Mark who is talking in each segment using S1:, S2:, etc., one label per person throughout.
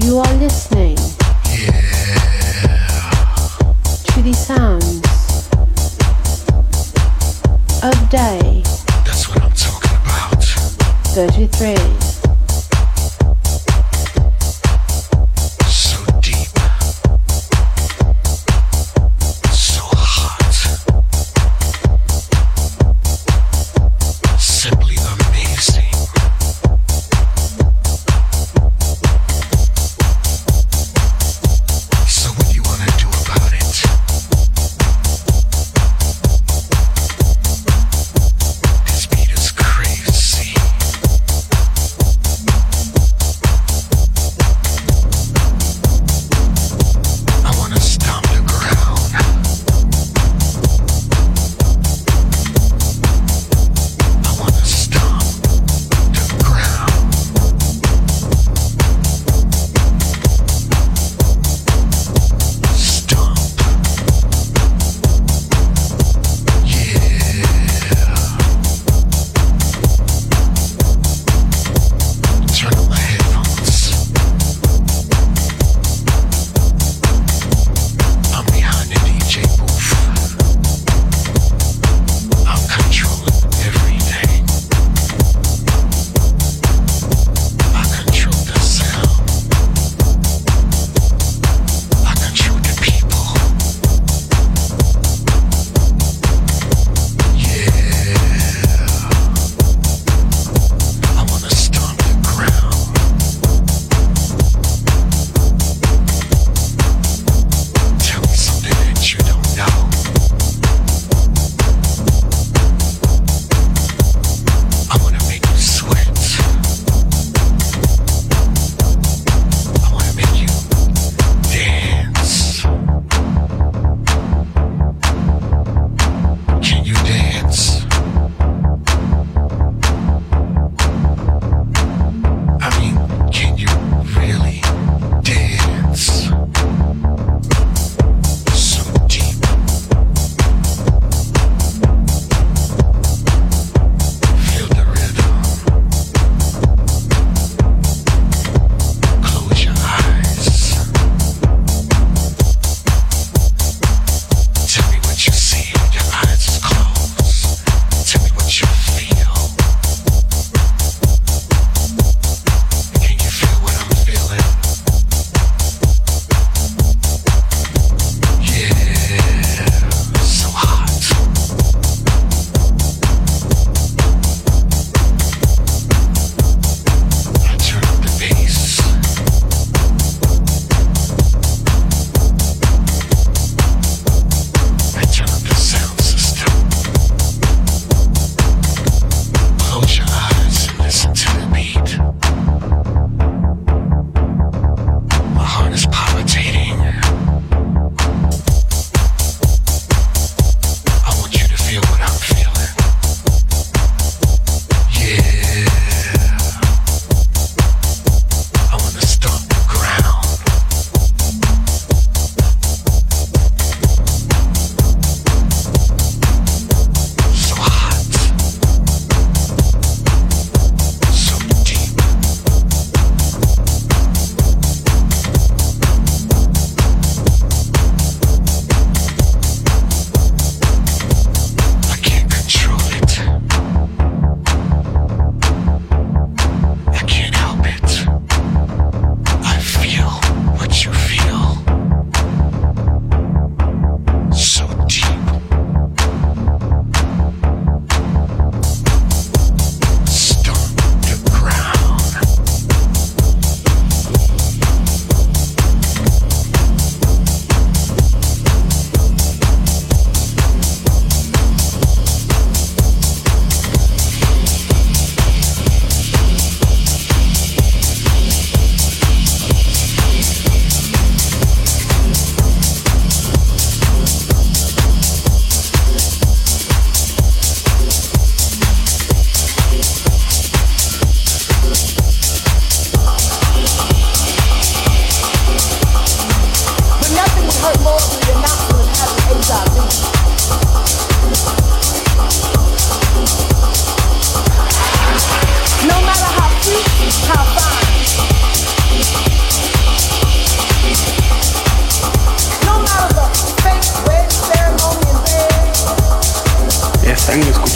S1: You are listening to the sounds of day
S2: That's what I'm talking about.
S1: 33.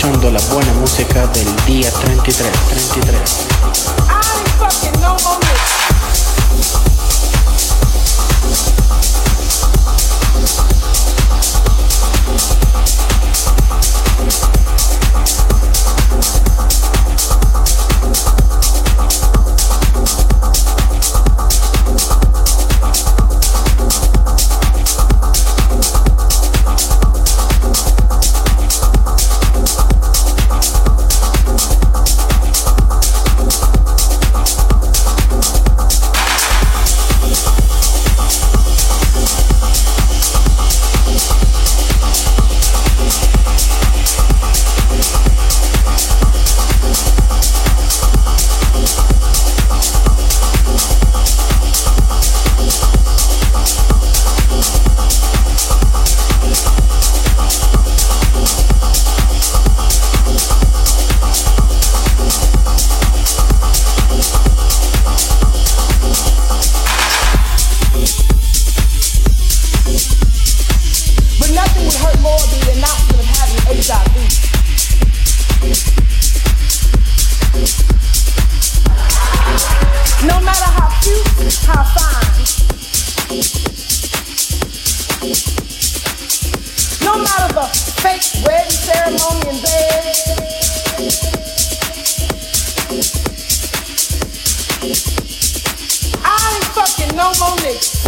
S2: escuchando
S3: la buena música del día 33, 33.
S4: I ain't fucking no more niggas.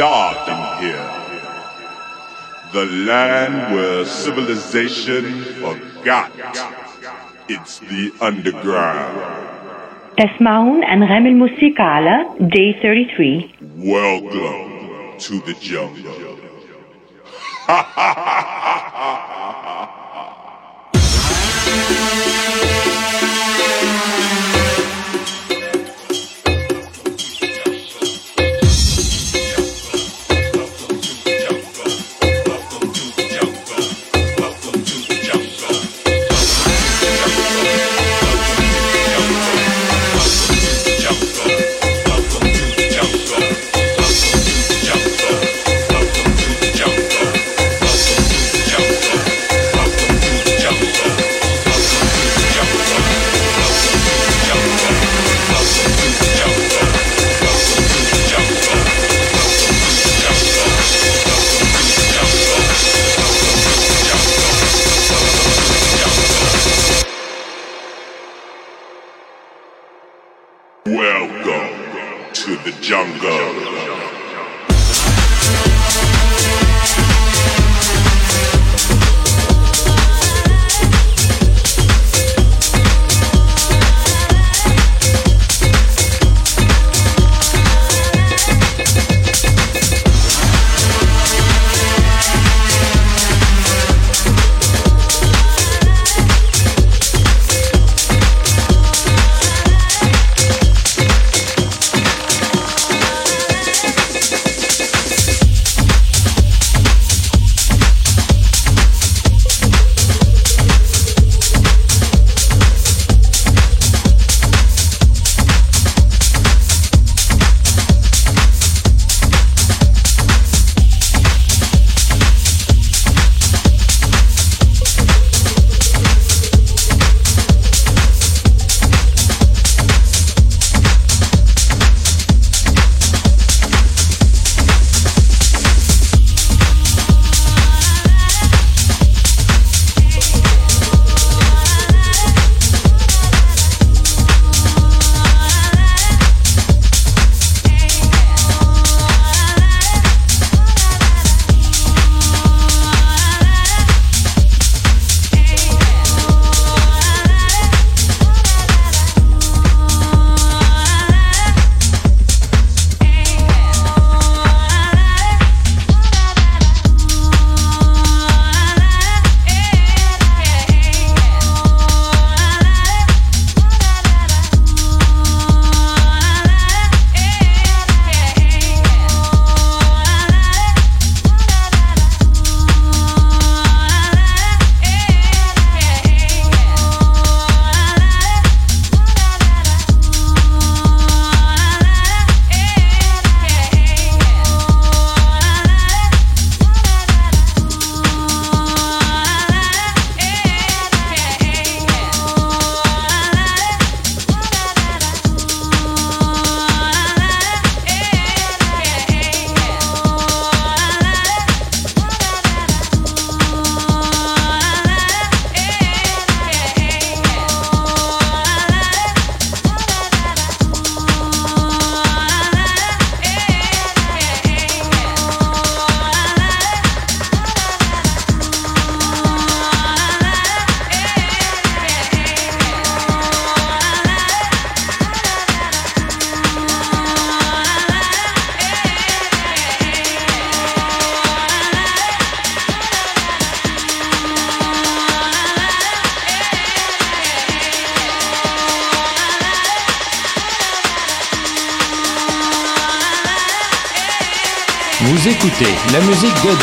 S4: dark in here. The
S5: land where civilization forgot. It's the underground.
S6: تسمعون and الموسيقى على Day 33.
S5: Welcome to the jungle.
S7: Ha ha ha!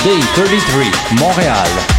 S7: Day 33, Montréal.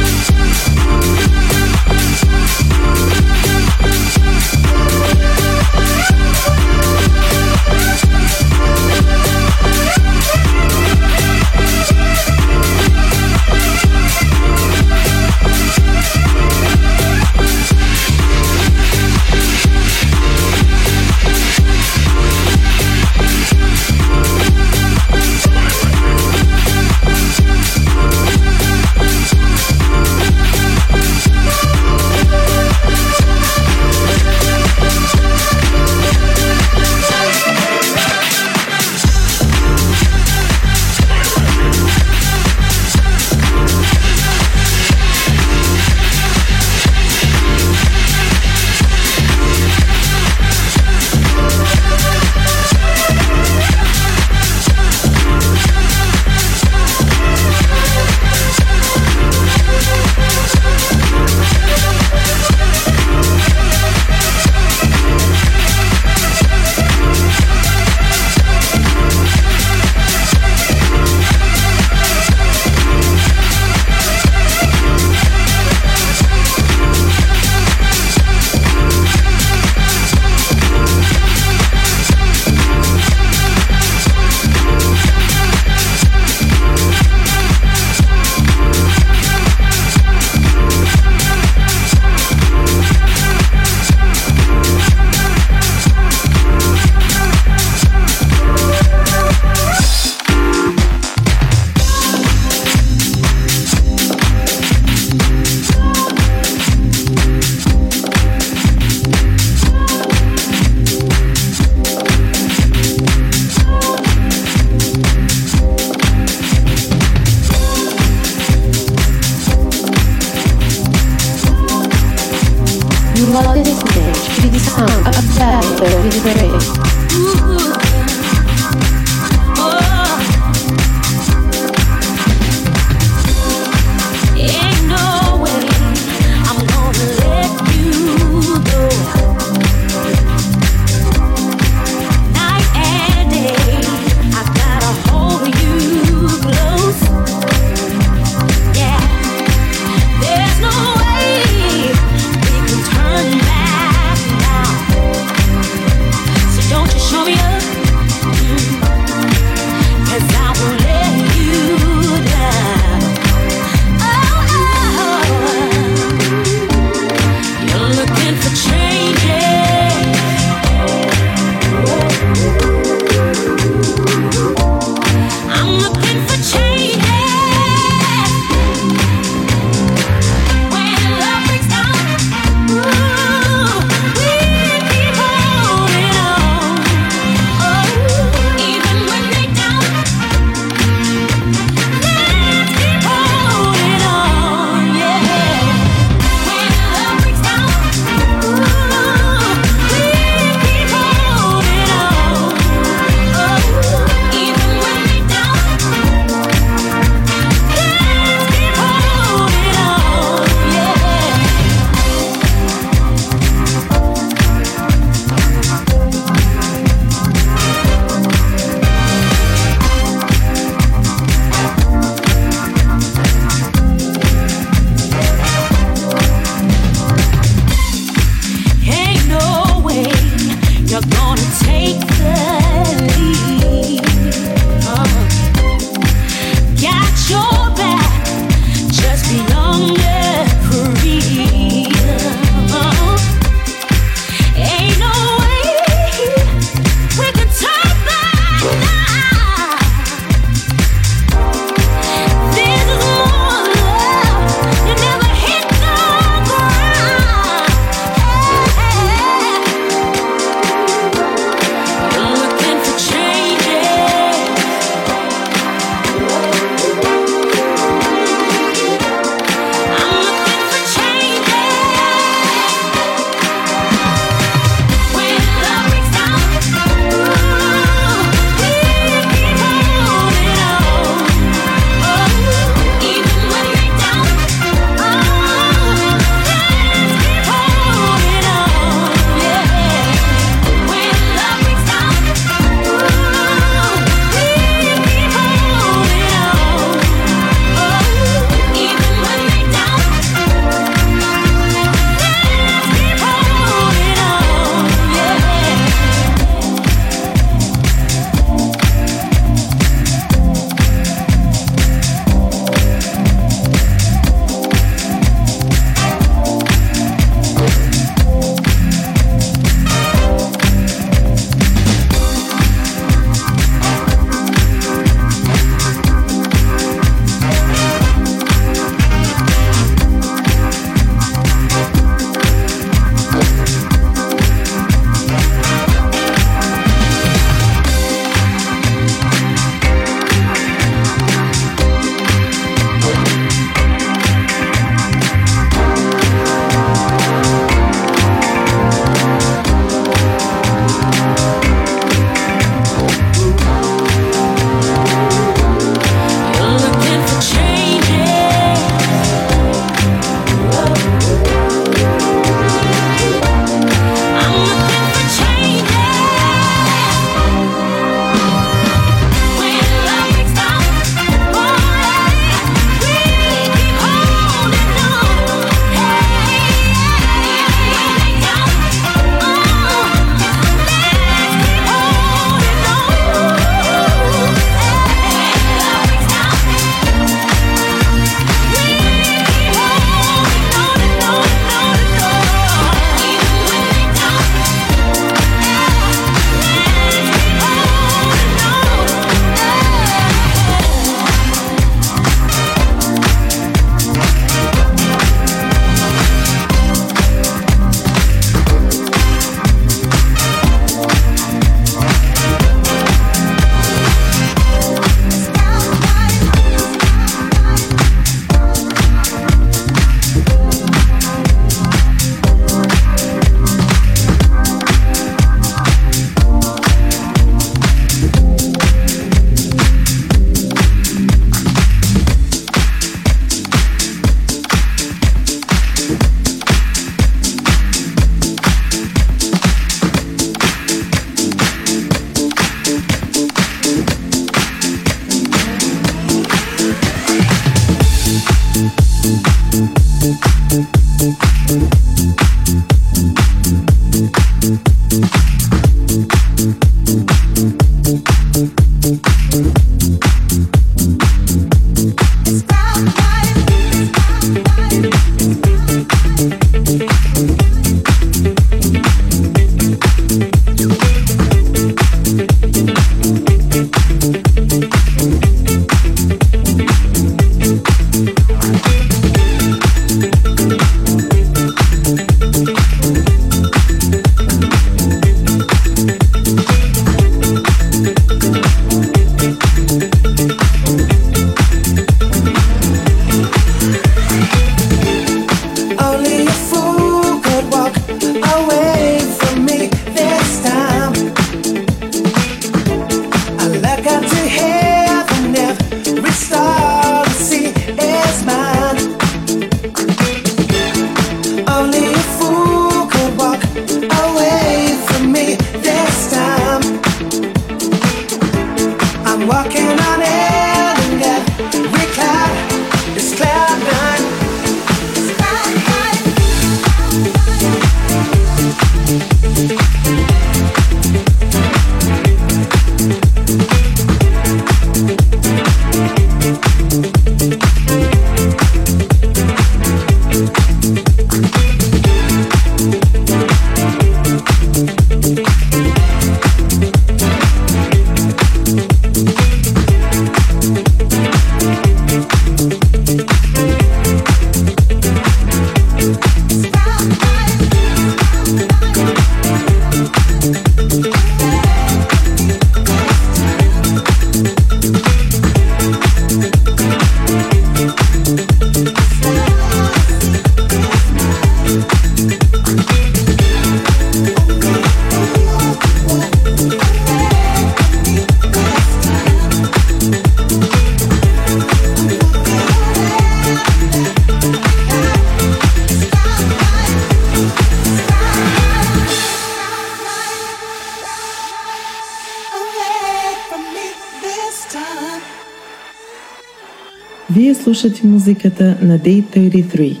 S8: слушате музиката на Day 33.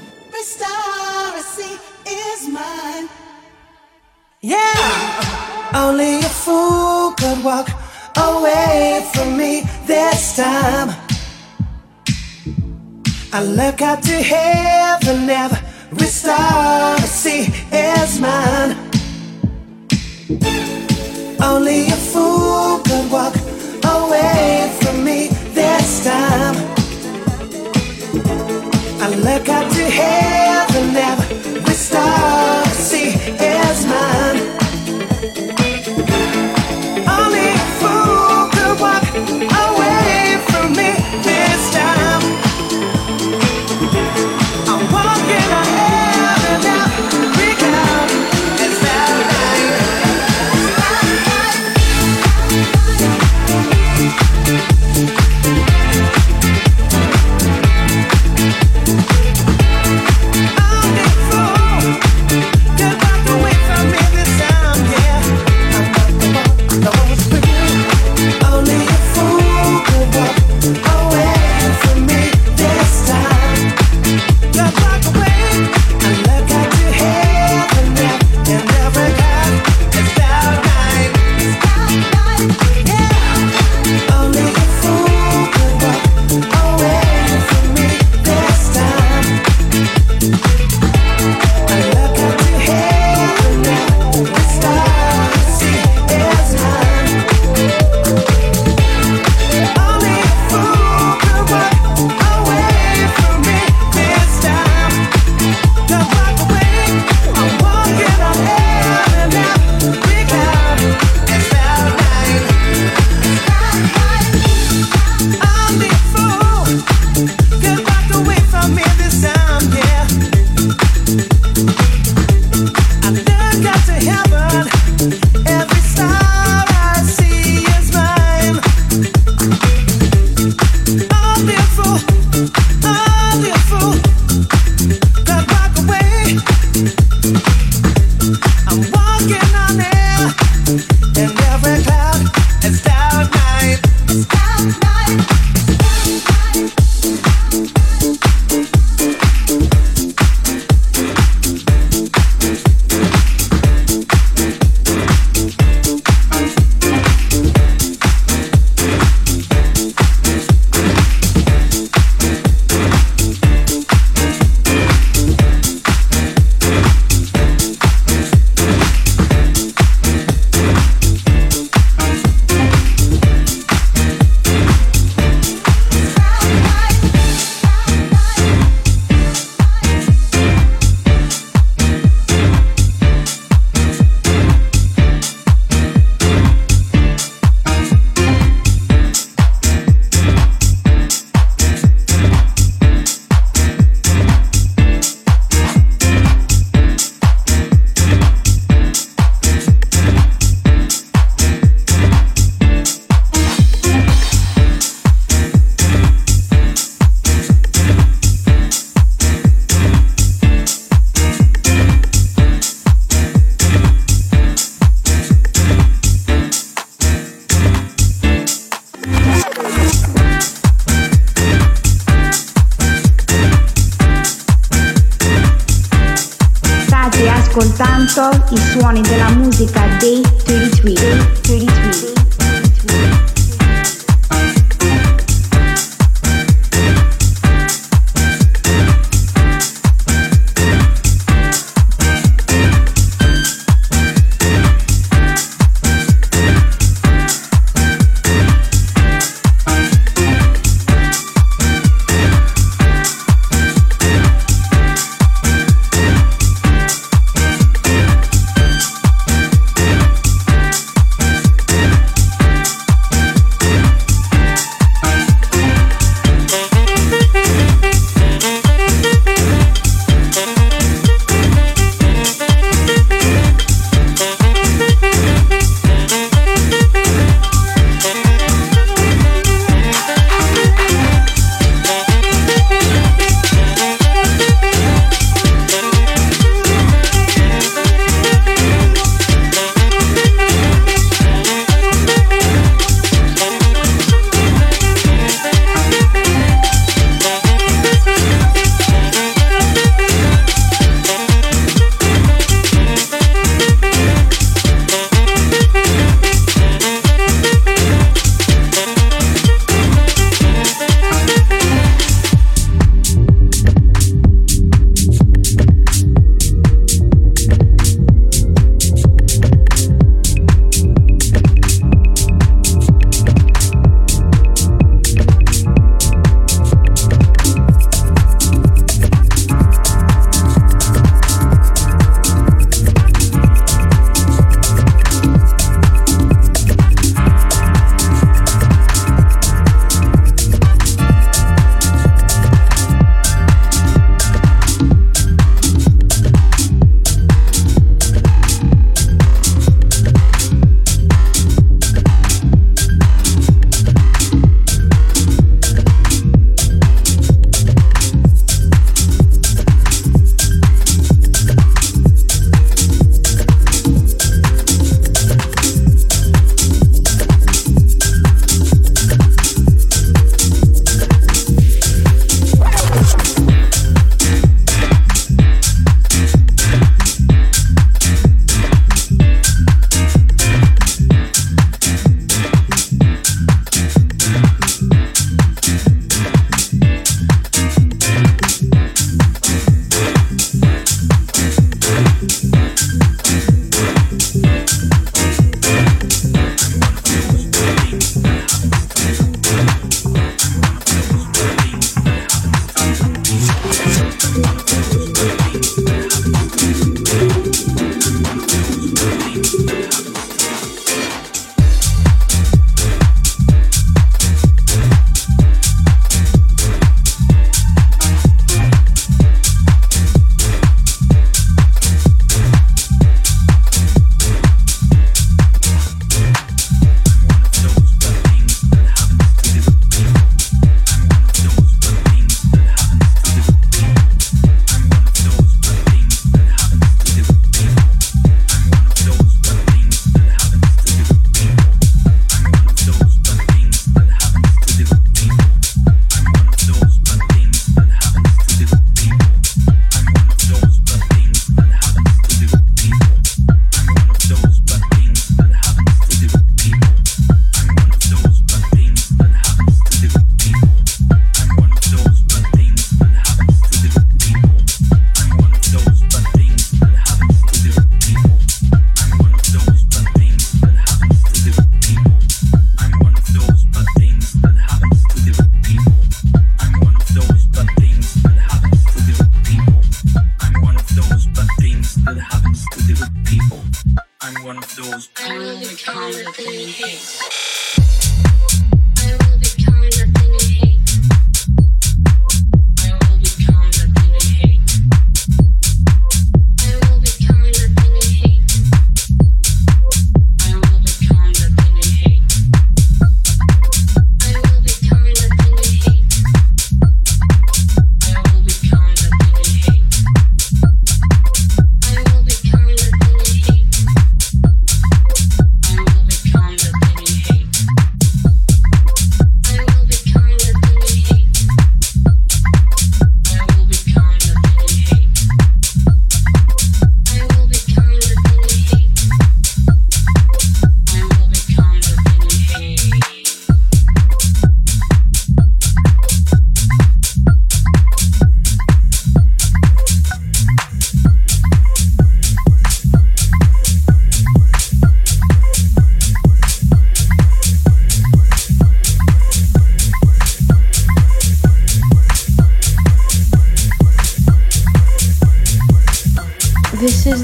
S9: Only a fool could walk away from me this time. I look up to heaven, every star I see is mine. Only a fool could walk away from me this time got to
S10: have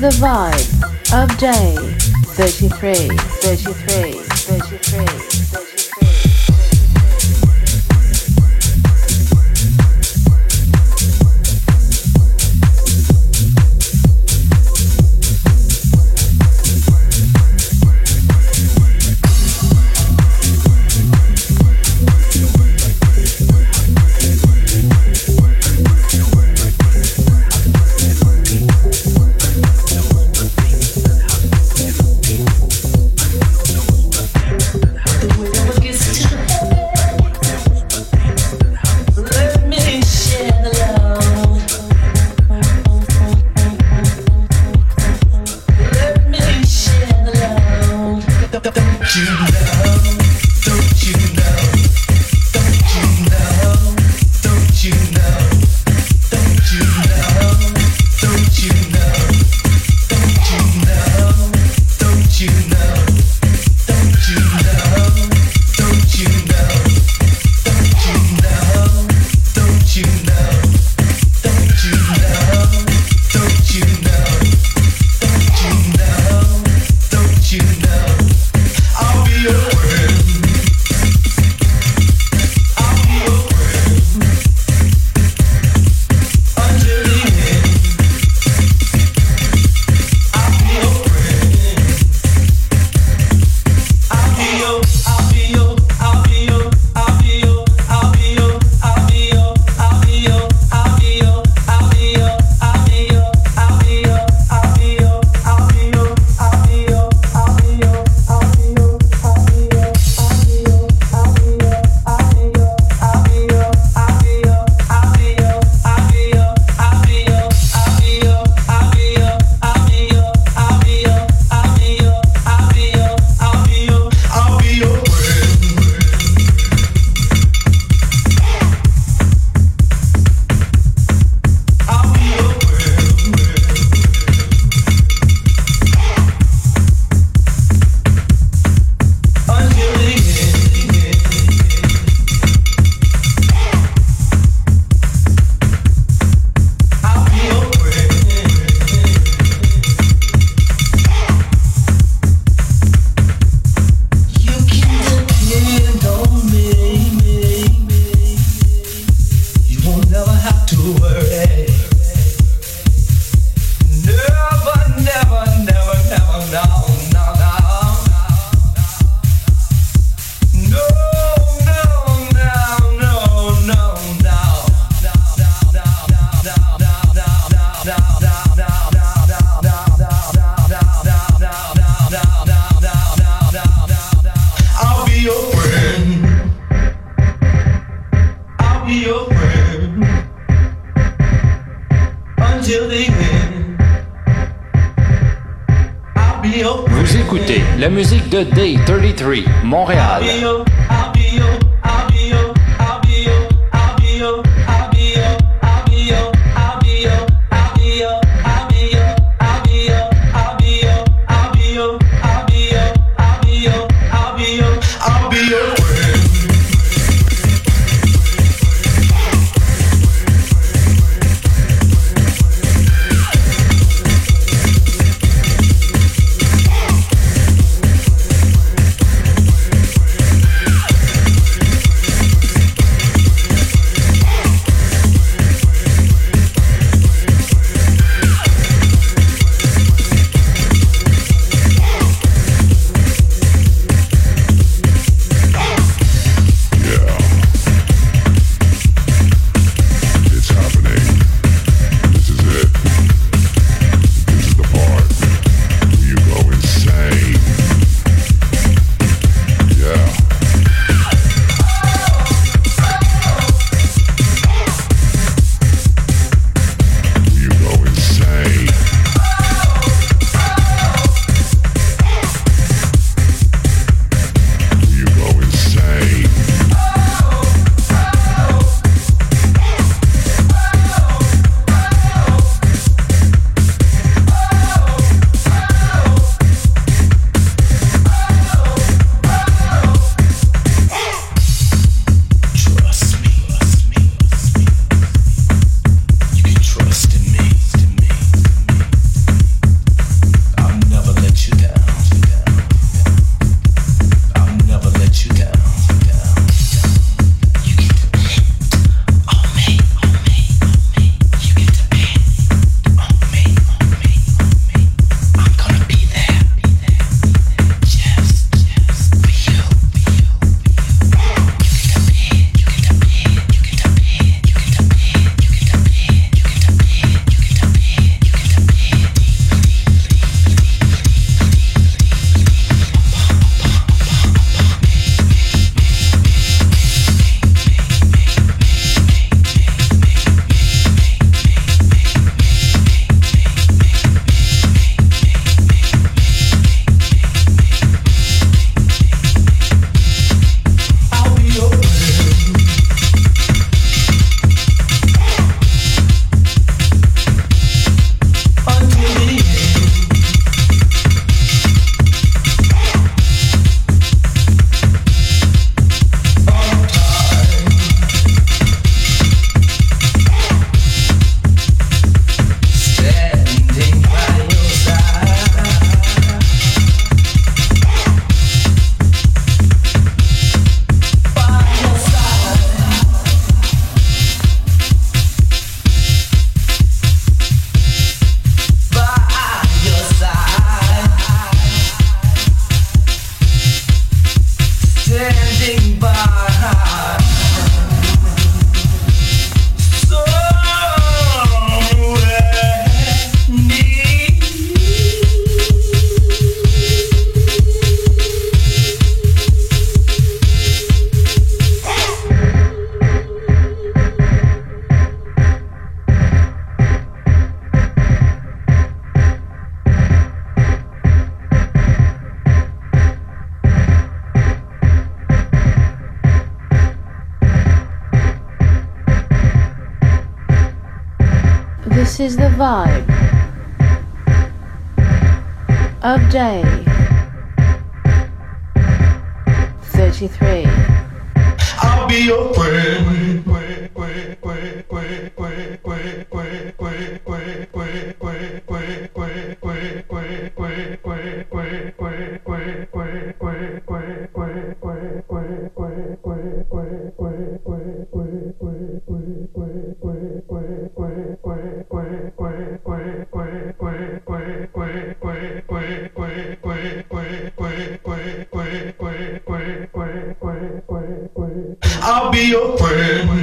S10: the vibe of day 33, 33, 33, 33.
S7: Vous écoutez la musique de Day 33, Montréal.
S2: Is the vibe of day 33.
S10: I'll be your friend. I'll be your friend.